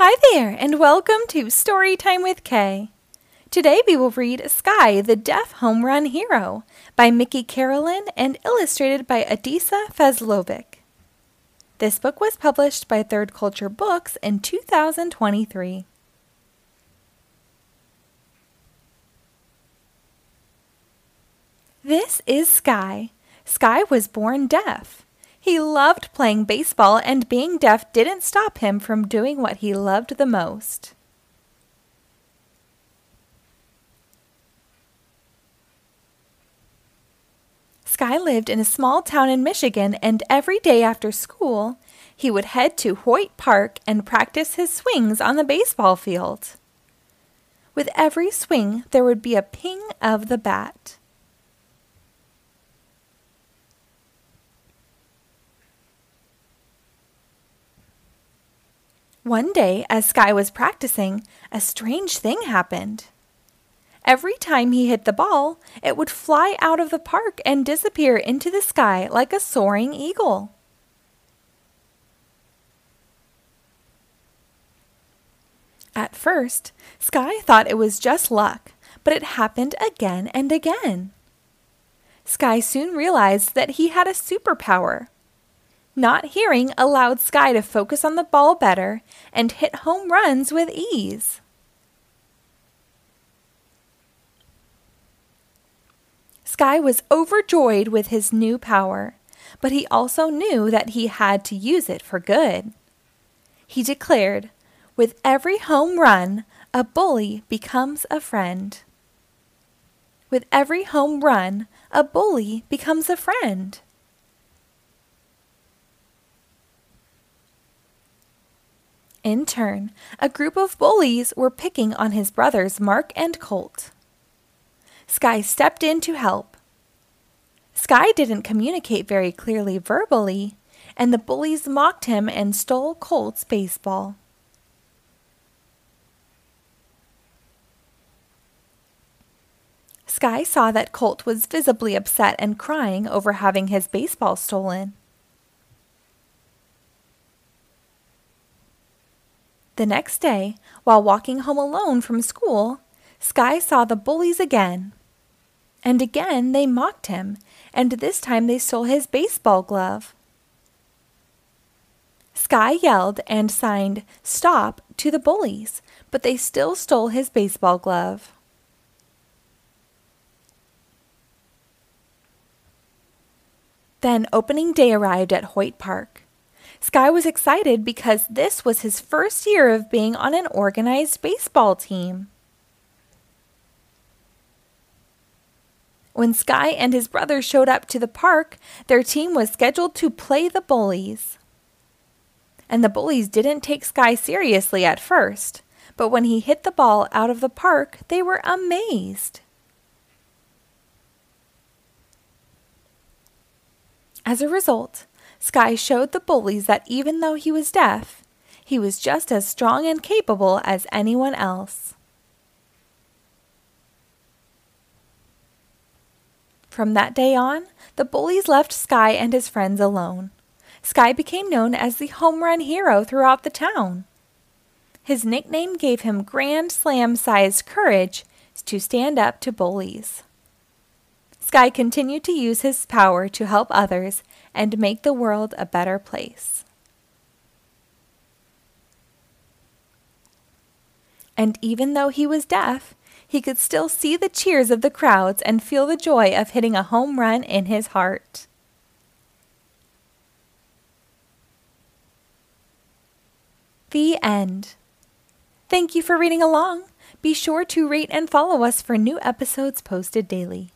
Hi there, and welcome to Storytime with K. Today we will read Sky, the Deaf Home Run Hero by Mickey Carolan and illustrated by Adisa Fazlovic. This book was published by Third Culture Books in 2023. This is Sky. Sky was born deaf. He loved playing baseball, and being deaf didn't stop him from doing what he loved the most. Sky lived in a small town in Michigan, and every day after school, he would head to Hoyt Park and practice his swings on the baseball field. With every swing, there would be a ping of the bat. One day, as Sky was practicing, a strange thing happened. Every time he hit the ball, it would fly out of the park and disappear into the sky like a soaring eagle. At first, Sky thought it was just luck, but it happened again and again. Sky soon realized that he had a superpower. Not hearing allowed Sky to focus on the ball better and hit home runs with ease. Sky was overjoyed with his new power, but he also knew that he had to use it for good. He declared, With every home run, a bully becomes a friend. With every home run, a bully becomes a friend. In turn, a group of bullies were picking on his brothers Mark and Colt. Sky stepped in to help. Sky didn't communicate very clearly verbally, and the bullies mocked him and stole Colt's baseball. Sky saw that Colt was visibly upset and crying over having his baseball stolen. The next day, while walking home alone from school, Sky saw the bullies again. And again they mocked him, and this time they stole his baseball glove. Sky yelled and signed Stop to the bullies, but they still stole his baseball glove. Then opening day arrived at Hoyt Park. Sky was excited because this was his first year of being on an organized baseball team. When Sky and his brother showed up to the park, their team was scheduled to play the bullies. And the bullies didn't take Sky seriously at first, but when he hit the ball out of the park, they were amazed. As a result, Sky showed the bullies that even though he was deaf, he was just as strong and capable as anyone else. From that day on, the bullies left Sky and his friends alone. Sky became known as the home run hero throughout the town. His nickname gave him grand slam sized courage to stand up to bullies. Sky continued to use his power to help others and make the world a better place. And even though he was deaf, he could still see the cheers of the crowds and feel the joy of hitting a home run in his heart. The end. Thank you for reading along. Be sure to rate and follow us for new episodes posted daily.